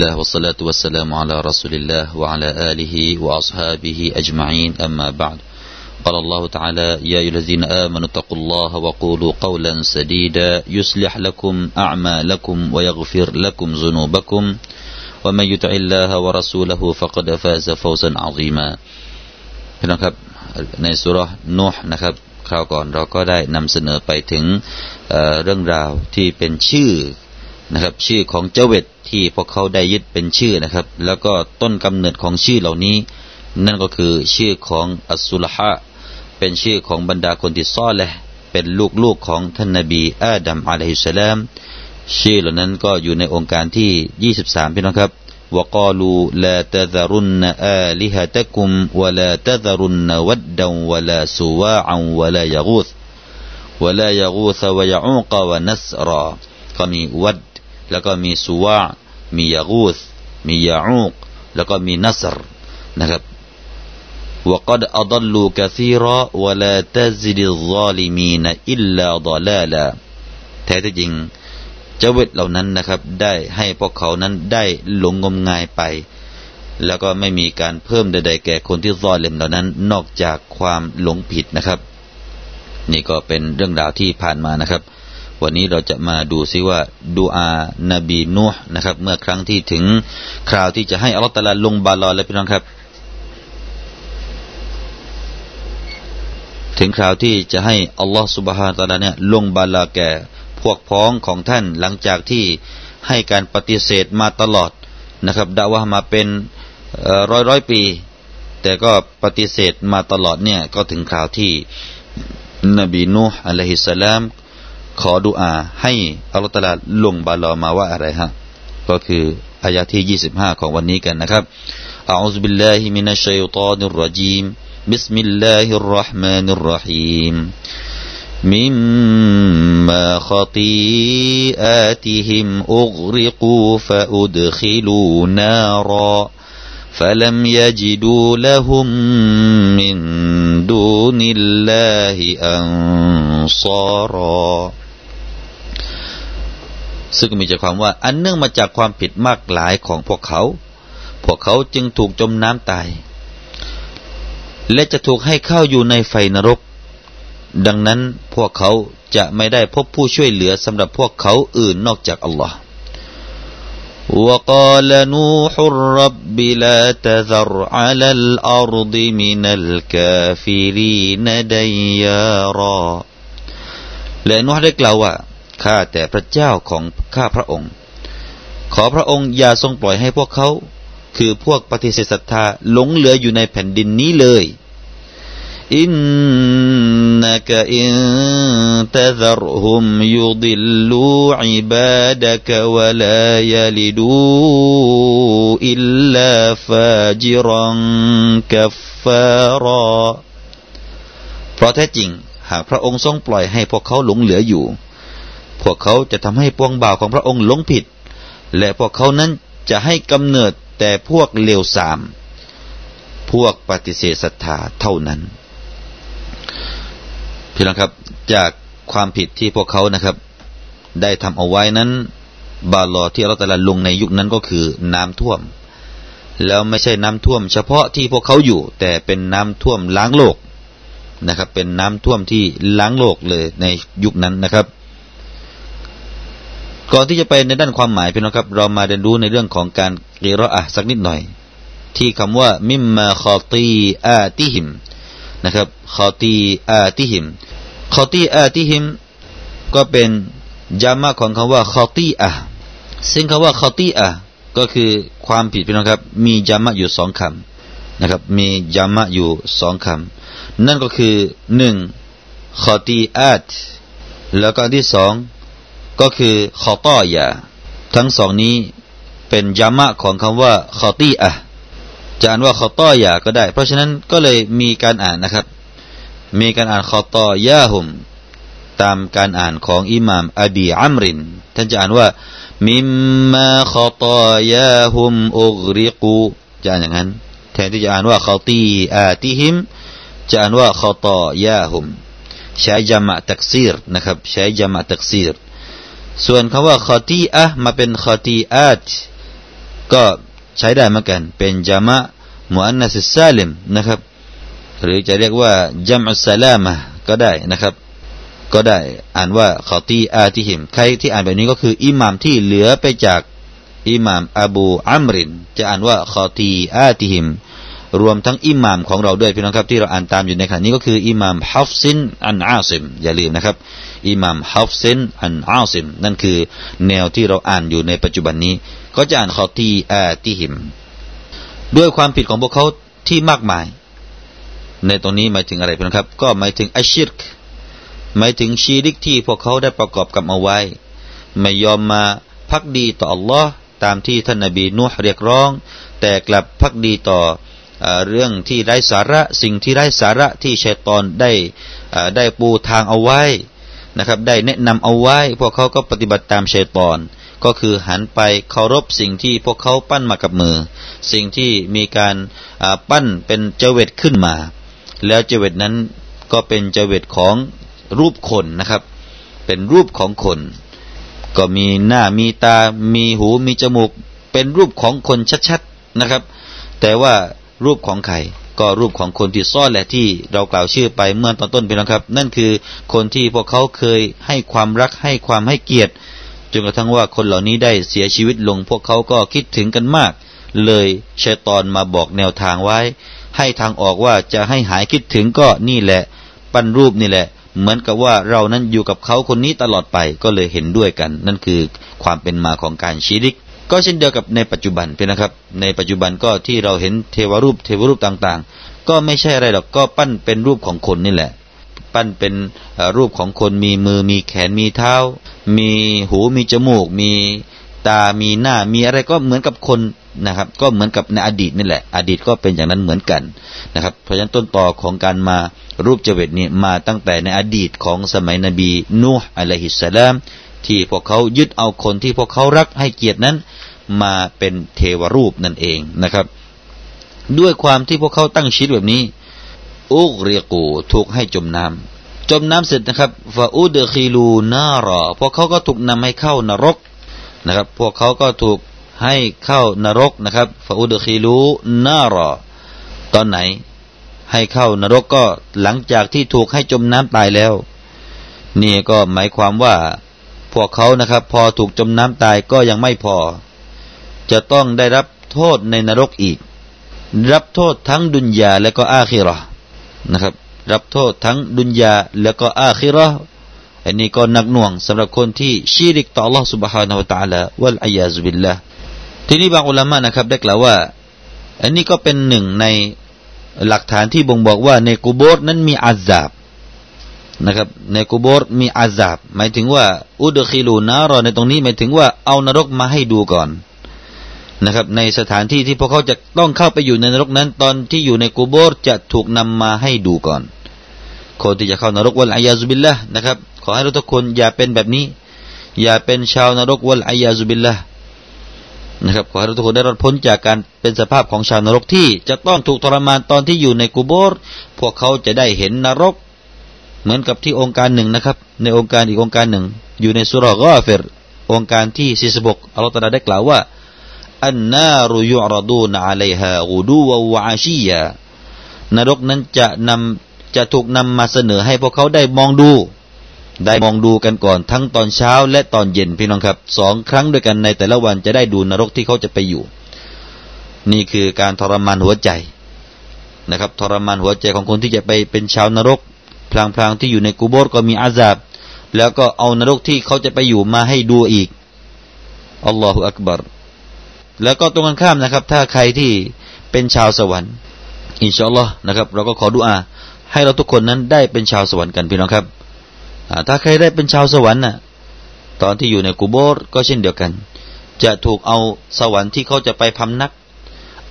الله والصلاة والسلام على رسول الله وعلى آله وأصحابه أجمعين أما بعد قال الله تعالى يا أيها الذين آمنوا اتقوا الله وقولوا قولا سديدا يصلح لكم أعمالكم ويغفر لكم ذنوبكم ومن يطع الله ورسوله فقد فاز فوزا عظيما พี่น้องครับในสุรนูห์นะครับคราวก่อนเราก็ได้นำเสนอไปถึงเเรื่องราวที่เป็นชื่อ นะครับ ชื่อของเจเวตที่พวกเขาได้ยึดเป็นชื่อนะครับ แล้วก็ต้นกำเนิดของชื่อเหล่านี้ นั่นก็คือชื่อของอัสุลฮะเป็นชื่อของบรรดาคนที่ซ่อนแหละเป็นลูกๆของท่านนบีอาดัมอะลัยฮิสสลามชื่อเหล่านั้นก็อยู่ในองค์การที่ 23 พี่น้องครับวกาลูลาตะซารุนอาลิฮะตะกุมวลาตะซารุนวัดดงวลาสุวาอังวลายะกูธวลายะกูธวยะอูกวะนัสรา ก็มีวัด แล้วก็มีสุวามียากูธมียาอูกแล้วก็มีนัสรนะครับ وقد أضلوا كثيرا ولا تزد الظالمين إلا ضلالا แท้จริงเจ้าเเหล่านั้นนะครับ ได้ให้พวกเขานั้นได้หลงงมงายไป แล้วก็ไม่มีการเพิ่มใดๆแก่คนที่ซ่อนเลมเหล่านั้น นอกจากความหลงผิดนะครับ นี่ก็เป็นเรื่องราวที่ผ่านมานะครับ วันนี้เราจะมาดูซิว่าดูอานบีนูห์นะครับ เมื่อครั้งที่ถึงคราวที่จะให้อัลลอฮฺตะลาลงบาลอนแล้วพี่น้องครับ ถึงคราวที่จะให้อัลลอฮฺสุบฮานตะลาเนี่ยลงบาลาแก่พวกพ้องของท่านหลังจากที่ให้การปฏิเสธมาตลอดนะครับด่าว่ามาเป็นร้อยร้อยปี แต่ก็ปฏิเสธมาตลอดเนี่ยก็ถึงคราวที่นบีนูห์อะลัยฮิสสลาม ขอดุอาให้อัลลอฮฺตาลาลงบาลอมาว่าอะไรฮะก็คืออายะที่ 25 ของวันนี้กันนะครับอัลลอฮฺบิลลาฮิมินัชชัยฏอนิรรจีมบิสมิลลาฮิรราะห์มานิรราะฮีม مما خطيئاتهم أغرقوا فأدخلوا نارا فلم يجدوا لهم من دون الله أنصارا ซึ่งมีใจความว่าอันเนื่องมาจากความผิดมากหลายของพวกเขา พวกเขาจึงถูกจมน้ำตาย และจะถูกให้เข้าอยู่ในไฟนรก ดังนั้นพวกเขาจะไม่ได้พบผู้ช่วยเหลือสำหรับพวกเขาอื่นนอกจากอัลลอฮ์ وقال نوح رب لا تذر على الأرض من الكافرين ديارا และนูฮ์ได้กล่าวว่า ข้าแต่พระเจ้าของข้าพระองค์ ขอพระองค์อย่าทรงปล่อยให้พวกเขา คือพวกปฏิเสธศรัทธาหลงเหลืออยู่ในแผ่นดินนี้เลยอินนักอินตะซรฮุมยุดิลลูอิบาดะกวะลายลิดูอิลลาฟาจิรันกัฟฟารอเพราะแท้จริง หากพระองค์ทรงปล่อยให้พวกเขาหลงเหลืออยู่ พวกเขาจะทำให้ปวงบ่าวของพระองค์หลงผิด และพวกเขานั้นจะให้กำเนิดแต่พวกเลวสาม พวกปฏิเสธศรัทธาเท่านั้นพี่น้องครับจากความผิดที่พวกเขานะครับ ได้ทำเอาไว้นั้น บาลอที่เราแต่ละลงในยุคนั้นก็คือน้ำท่วม แล้วไม่ใช่น้ำท่วม เฉพาะที่พวกเขาอยู่ แต่เป็นน้ำท่วมล้างโลกนะครับ เป็นน้ำท่วมที่ล้างโลกเลยในยุคนั้นนะครับ ก่อนที่จะไปในด้านความหมายพี่น้องครับ เรามาเรียนรู้ในเรื่องของการเรีรออะสักนิดหน่อย ที่คำว่ามิมมาคอตีอาติหิมนะครับคอตีอาติหิมคอตีอาติหิมก็เป็นจามาของคำว่าคอตีอะซึ่งคำว่าคอตีอะก็คือความผิดพี่น้องครับ มีจามะอยู่สองคำนะครับ มีจามะอยู่สองคำนั่นก็คือหนึ่งคอตีอาตแล้วก็ที่สอง ก็คือขอต้อยาทั้งสองนี้เป็นยามะของคำว่าขอตีอะจะอ่านว่าขอต้อยาก็ได้ เพราะฉะนั้นก็เลยมีการอ่านนะครับ มีการอ่านขอต้อยาหุมตามการอ่านของอิหม่ามอบีอัมรินท่านจะอ่านว่ามิมมาขอต้อยาหุมอุกริกูจะอ่านอย่างนั้น แทนที่จะอ่านว่าขอตีอาติหิมจะอ่านว่าขอต้อยาหุมใช้จามะตักซีรนะครับ ใช้จามะตักซีร ส่วนคำว่าคอตีอะมาเป็นคอตีอาตก็ใช้ได้เหมือนกัน เป็นจามะมุอันนัสซาลิมนะครับ หรือจะเรียกว่าจัมอัสซาลามะก็ได้นะครับ ก็ได้อ่านว่าขอตีอาติหิม ใครที่อ่านแบบนี้ก็คืออิหมามที่เหลือไปจากอิหมามอบูอัมริน จะอ่านว่าขอตีخطيئاتهم รวมทั้งอิหม่ามของเราด้วยพี่น้องครับที่เราอ่านตามอยู่ในขณะนี้ก็คืออิหม่ามฮัฟซินอันอาซิมอย่าลืมนะครับอิหม่ามฮัฟซินอันอาซิมนั่นคือแนวที่เราอ่านอยู่ในปัจจุบันนี้ก็จะอ่านخطيئاتهم ด้วยความผิดของพวกเขาที่มากมาย ในตรงนี้หมายถึงอะไรพี่น้องครับ ก็หมายถึงالشركหมายถึงชิริกที่พวกเขาได้ประกอบกับเอาไว้ ไม่ยอมมาพักดีต่ออัลลอฮ์ตามที่ท่านนบีนูห์เรียกร้อง แต่กลับพักดีต่อ เรื่องที่ไร้สาระสิ่งที่ไร้สาระที่ชัยตอนได้ได้ปูทางเอาไว้นะครับ ได้แนะนำเอาไว้ พวกเขาก็ปฏิบัติตามชัยตอน ก็คือหันไปเคารพสิ่งที่พวกเขาปั้นมากับมือ สิ่งที่มีการปั้นเป็นเจเวตขึ้นมา แล้วเจเวตนั้นก็เป็นเจเวตของรูปคนนะครับ เป็นรูปของคน ก็มีหน้ามีตา มีหูมีจมูก เป็นรูปของคนชัดๆนะครับ แต่ว่า รูปของใครก็รูปของคนที่ซ่อนแหละที่เรากล่าวชื่อไปเมื่อตอนต้นไปแล้วครับ นั่นคือคนที่พวกเขาเคยให้ความรักให้ความให้เกียรติจนกระทั่งว่าคนเหล่านี้ได้เสียชีวิตลง พวกเขาก็คิดถึงกันมาก เลยชัยตอนมาบอกแนวทางไว้ ให้ทางออกว่าจะให้หายคิดถึงก็นี่แหละ ปั้นรูปนี่แหละ เหมือนกับว่าเรานั้นอยู่กับเขาคนนี้ตลอดไปก็เลยเห็นด้วยกัน นั่นคือความเป็นมาของการชีริก ก็เช่นเดียวกับในปัจจุบันเป็นนะครับ ในปัจจุบันก็ที่เราเห็นเทวรูปเทวรูปต่างๆ ก็ไม่ใช่อะไรหรอกก็ปั้นเป็นรูปของคนนี่แหละ ปั้นเป็นรูปของคนมีมือมีแขนมีเท้า มีหูมีจมูก มีตามีหน้ามีอะไรก็เหมือนกับคนนะครับ ก็เหมือนกับในอดีตนี่แหละ อดีตก็เป็นอย่างนั้นเหมือนกันนะครับ เพราะฉะนั้นต้นต่อของการมารูปเจเวตนี้มาตั้งแต่ในอดีตของสมัยนบีนูห์อะลัยฮิสสลามที่พวกเขายึดเอาคนที่พวกเขารักให้เกียรตินั้น มาเป็นเทวรูปนั่นเองนะครับ ด้วยความที่พวกเขาตั้งชีวิตแบบนี้อุกเรียกูถูกให้จมน้ำจมน้ำเสร็จนะครับฟาอูเดคีลูนารอพวกเขาก็ถูกนำให้เข้านรกนะครับ พวกเขาก็ถูกให้เข้านรกนะครับฟาอูเดคีลูนารอตอนไหนให้เข้านรกก็หลังจากที่ถูกให้จมน้ำตายแล้ว นี่ก็หมายความว่า พวกเขานะครับ พอถูกจมน้ำตายก็ยังไม่พอ จะต้องได้รับโทษในนรกอีก รับโทษทั้งดุนยาและก็อาคิรอนะครับ รับโทษทั้งดุนยาและก็อาคิรออันนี้ก็หนักหน่วงสำหรับคนที่ชีริกต่อ Allah سبحانه และ تعالى วัลอายาซุบิลละทีนี้บางอุลามะนะครับได้กล่าวว่า อันนี้ก็เป็นหนึ่งในหลักฐานที่บ่งบอกว่าในกุโบสนั้นมีอาซาบนะครับ ในกุโบสมีอาซาบ หมายถึงว่า อุดคิลูนารอในตรงนี้หมายถึงว่าเอานรกมาให้ดูก่อน นะครับ ในสถานที่ที่พวกเขาจะต้องเข้าไปอยู่ในนรกนั้น ตอนที่อยู่ในกุโบสจะถูกนำมาให้ดูก่อน คนที่จะเข้านรกวัลอายาซุบิลละนะครับ ขอให้เราทุกคนอย่าเป็นแบบนี้ อย่าเป็นชาวนรกวัลอายาซุบิลละนะครับขอให้เราทุกคนได้รอดพ้นจากการเป็นสภาพของชาวนรกที่ จะต้องถูกทรมานตอนที่อยู่ในกุโบร์พวกเขาจะได้เห็นนรก เหมือนกับที่องค์การหนึ่งนะครับ ในองค์การอีกองค์การหนึ่ง อยู่ในสุรกอเฟรองค์การที่สี่สิบกอัลลอฮฺตรัสได้กล่าวว่า อันนารุยุรดูนอะลัยฮากูดูวะอาชียานรกนั้นจะนำจะถูกนำมาเสนอให้พวกเขาได้มองดู ได้มองดูกันก่อนทั้งตอนเช้าและตอนเย็นพี่น้องครับสองครั้งด้วยกันในแต่ละวันจะได้ดูนรกที่เขาจะไปอยู่ นี่คือการทรมานหัวใจนะครับทรมานหัวใจของคนที่จะไปเป็นชาวนรก พลางๆที่อยู่ในกูโบสก็มีอาซาบ แล้วก็เอานรกที่เขาจะไปอยู่มาให้ดูอีกอัลลอฮฺอักบาร แล้วก็ตรงกันข้ามนะครับ ถ้าใครที่เป็นชาวสวรรค์อินชาอัลลอฮ์นะครับ เราก็ขอดุอาให้เราทุกคนนั้นได้เป็นชาวสวรรค์กันพี่น้องครับถ้าใครได้เป็นชาวสวรรค์น่ะ ตอนที่อยู่ในกุโบร์ก็เช่นเดียวกัน จะถูกเอาสวรรค์ที่เขาจะไปพำนัก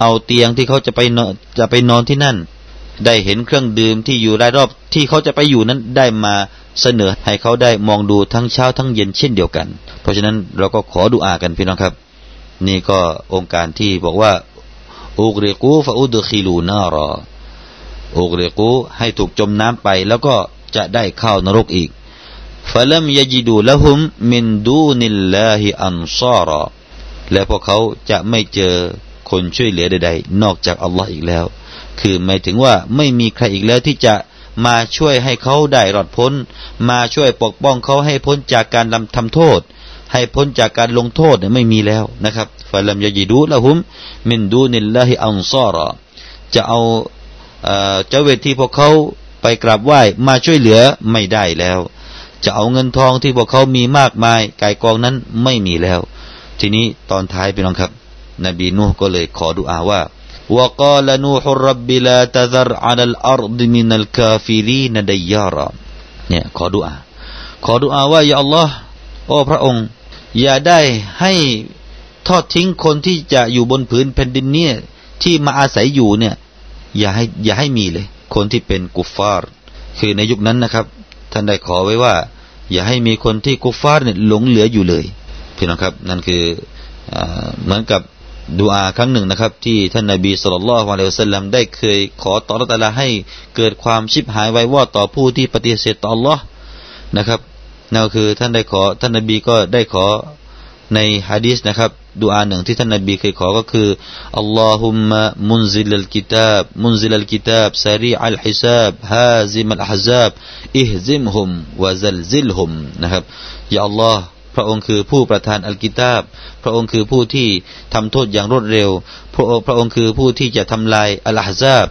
เอาเตียงที่เขาจะไปนอนจะไปนอนที่นั่น ได้เห็นเครื่องดื่มที่อยู่รายรอบที่เขาจะไปอยู่นั้นได้มาเสนอให้เขาได้มองดูทั้งเช้าทั้งเย็นเช่นเดียวกัน เพราะฉะนั้นเราก็ขอดูอากันพี่น้องครับ นี่ก็องค์การที่บอกว่าอุกเรกูฟาอุดคิลูนารออุกเรกูให้ถูกจมน้ำไป แล้วก็จะได้เข้านรกอีกฟลัมยจิดูละหุมมินดูนิลลาฮิอันซาระและพวกเขาจะไม่เจอคนช่วยเหลือใดๆ นอกจากอัลลอฮ์อีกแล้ว คือหมายถึงว่าไม่มีใครอีกแล้วที่จะมาช่วยให้เขาได้รอดพ้น มาช่วยปกป้องเขาให้พ้นจากการทำโทษ ให้พ้นจากการลงโทษเนี่ยไม่มีแล้วนะครับฟาลัมยายิดูละหุมมินดูนิลลาฮิอันซาระจะเอาเจ้าเวทีพวกเขาไปกราบไหว้มาช่วยเหลือไม่ได้แล้ว จะเอาเงินทองที่พวกเขามีมากมายกายกองนั้นไม่มีแล้ว ทีนี้ตอนท้ายพี่น้องครับ นบีนูก็เลยขอดุอาว่า وقال نوح رب لا تذر على الأرض من الكافرين ديارا เนี่ยขอดุอาขอดุอาว่าอย่าอัลลอฮ์โอ้พระองค์ อย่าได้ให้ทอดทิ้งคนที่จะอยู่บนผืนแผ่นดินเนี่ยที่มาอาศัยอยู่เนี่ย อย่าให้อย่าให้มีเลย คนที่เป็นกุฟฟาร์ คือในยุคนั้นนะครับ ท่านได้ขอไว้ว่า อย่าให้มีคนที่กุฟฟาร์เนี่ยหลงเหลืออยู่เลยพี่น้องครับนั่นคือเหมือนกับดูอาครั้งหนึ่งนะครับ ที่ท่านนาบีสุลต่านละฮ์วะลัยสัลลัมได้เคยขอต่อรัตลาให้เกิดความชิบหายไว้ว่าต่อผู้ที่ปฏิเสธต่อ Allah นะครับ นั่นคือท่านได้ขอท่านนบีก็ได้ขอในฮะดีษนะครับดูอาหนึ่งที่ท่านนบีเคยขอก็คืออัลลอฮุมะมุนซิลลกิตาบมุนซิลลกิตาบซารีอัลฮิซาบฮาซิมัลฮซาบอิฮซิมฮุมวะซัลซิลฮุมนะครับยาอัลลอฮ์พระองค์คือผู้ประทานอัลกิตาบ พระองค์คือผู้ที่ทำโทษอย่างรวดเร็ว พระพระองค์คือผู้ที่จะทำลายอัลฮซาบ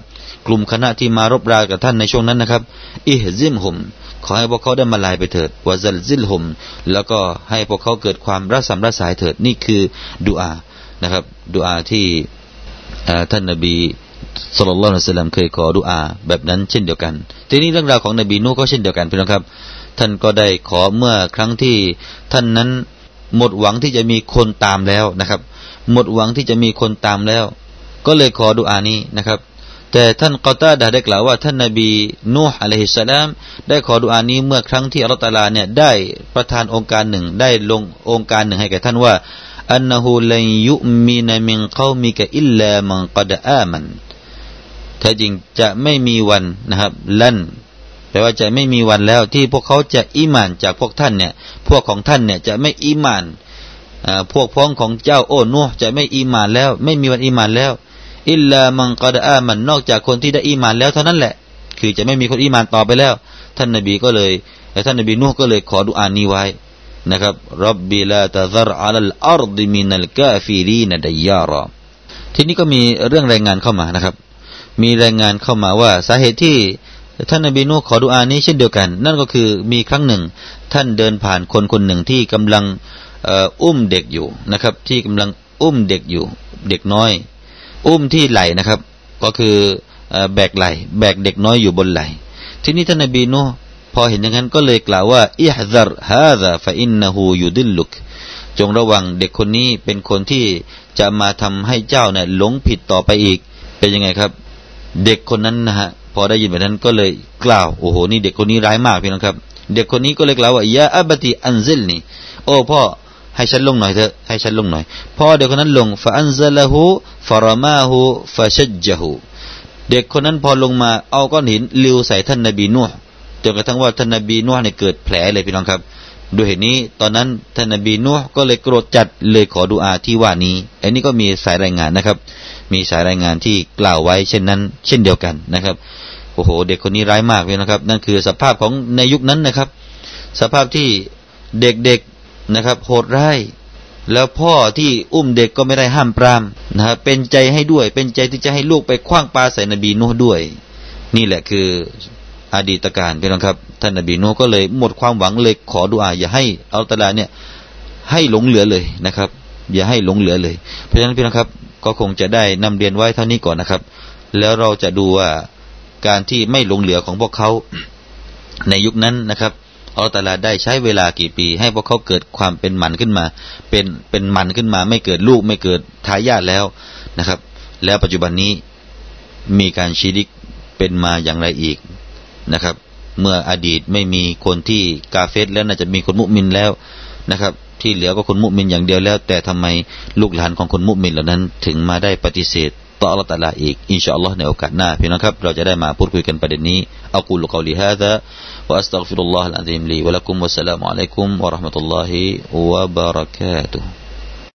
กลุ่มคณะที่มารบรากับท่านในช่วงนั้นนะครับ อิฮซิมฮุม ขอให้พวกเขาได้มาลายไปเถิดวาซัลซิลฮุมแล้วก็ให้พวกเขาเกิดความรักสัมรัสายเถิดนี่คือดุอานะครับดุอาที่ท่านนบีสุลต่านละสัลลัมเคยขอดุอาแบบนั้นเช่นเดียวกัน ทีนี้เรื่องราวของนบีนูก็เช่นเดียวกันพี่น้องครับ ท่านก็ได้ขอเมื่อครั้งที่ท่านนั้นหมดหวังที่จะมีคนตามแล้วนะครับ หมดหวังที่จะมีคนตามแล้ว ก็เลยขอดุอานี้นะครับ แต่ท่านกอตาดาได้กล่าวว่าท่านนบีนูฮ์อะลัยฮิสสลามได้ขอดุอานี้เมื่อครั้งที่อัลตาลาเนี่ยได้ประทานองค์การหนึ่งได้ลงองค์การหนึ่งให้แก่ท่านว่าأنه لن يؤمن من قومك إلا من قد آمنแท้จริงจะไม่มีวันนะครับلنแปลว่าจะไม่มีวันแล้วที่พวกเขาจะอิมานจากพวกท่านเนี่ย พวกของท่านเนี่ยจะไม่อิมานพวกพ้องของเจ้าโอ้นูฮ์จะไม่อิมานแล้ว ไม่มีวันอิมานแล้ว إلا من قد آمنนอกจากคนที่ได้อีมานแล้วเท่านั้นแหละ คือจะไม่มีคนอีมานต่อไปแล้ว ท่านนบีก็เลยท่านนบีนูก็เลยขอดุอานี้ไว้นะครับرب لا تذر على الأرض من الكافرين دياراทีนี้ก็มีเรื่องรายงานเข้ามานะครับ มีรายงานเข้ามาว่าสาเหตุที่ท่านนบีนูขอดุอานี้เช่นเดียวกัน นั่นก็คือมีครั้งหนึ่ง ท่านเดินผ่านคนคนหนึ่งที่กำลังอุ้มเด็กอยู่นะครับ ที่กำลังอุ้มเด็กอยู่ เด็กน้อย อุ้มที่ไหลนะครับ ก็คือแบกไหล่แบกเด็กน้อยอยู่บนไหล่ทีนี้ท่านนบีนูพอเห็นอย่างนั้นก็เลยกล่าวว่าاحذر هذا فإنه يضلكจงระวังเด็กคนนี้เป็นคนที่จะมาทำให้เจ้าเนี่ยหลงผิดต่อไปอีก เป็นยังไงครับ เด็กคนนั้นนะฮะพอได้ยินแบบนั้นก็เลยกล่าวโอ้โหนี่เด็กคนนี้ร้ายมากพี่น้องครับ เด็กคนนี้ก็เลยกล่าวว่าيا أبت أنزلنيโอ้พ่อ ให้ฉันลงหน่อยเถอะให้ฉันลงหน่อยพอเด็กคนนั้นลงفأنزلهฟารามาหูฟาชัจจหูเด็กคนนั้นพอลงมาเอาก้อนหินลิวใส่ท่านนบีนูห์จนกระทั่งว่าท่านนบีนูห์เนี่ยเกิดแผลเลยพี่น้องครับด้วยเหตุนี้ตอนนั้นท่านนบีนูห์ก็เลยโกรธจัดเลยขอดุอาที่ว่านี้อันนี้ก็มีสายรายงานนะครับ มีสายรายงานที่กล่าวไว้เช่นนั้น เช่นเดียวกันนะครับโอ้โห เด็กคนนี้ร้ายมากเลยนะครับ นั่นคือสภาพของในยุคนั้นนะครับ สภาพที่เด็กๆ นะครับ โหดร้ายแล้วพ่อที่อุ้มเด็กก็ไม่ได้ห้ามปรามนะครับเป็นใจให้ด้วย เป็นใจที่จะให้ลูกไปคว้างปลาใส่นบีนูด้วย นี่แหละคืออดีตการพี่น้องครับ ท่านนบีนูก็เลยหมดความหวังเลยขอดุอาอย่าให้อัลตลาเนี่ย ให้หลงเหลือเลยนะครับ อย่าให้หลงเหลือเลย เพราะฉะนั้นพี่น้องครับ ก็คงจะได้นำเรียนไว้เท่านี้ก่อนนะครับ แล้วเราจะดูว่าการที่ไม่หลงเหลือของพวกเขาในยุคนั้นนะครับ อัลตาลาได้ใช้เวลากี่ปี ให้พวกเขาเกิดความเป็นมันขึ้นมา เป็นเป็นมันขึ้นมา ไม่เกิดลูกไม่เกิดทายาทแล้วนะครับ แล้วปัจจุบันนี้มีการชีริกเป็นมาอย่างไรอีกนะครับ เมื่ออดีตไม่มีคนที่กาเฟสแล้วน่าจะมีคนมุมินแล้วนะครับ ที่เหลือก็คนมุมินอย่างเดียวแล้ว แต่ทำไมลูกหลานของคนมุมินเหล่านั้น ถึงมาได้ปฏิเสธ ต่ออัลลอฮฺตาลาอีกอินชาอัลลอฮ์ในโอกาสหน้าพี่น้องครับเราจะได้มาพูดคุยกันประเด็นนี้อักูลกอลิฮะดะวะอัสตัฆฟิรุลลอฮ์อัลอาซีมลีวะลักุมวะสสลามุอะลัยกุมวะราะห์มะตุลลอฮิวะบะเราะกาตุฮ์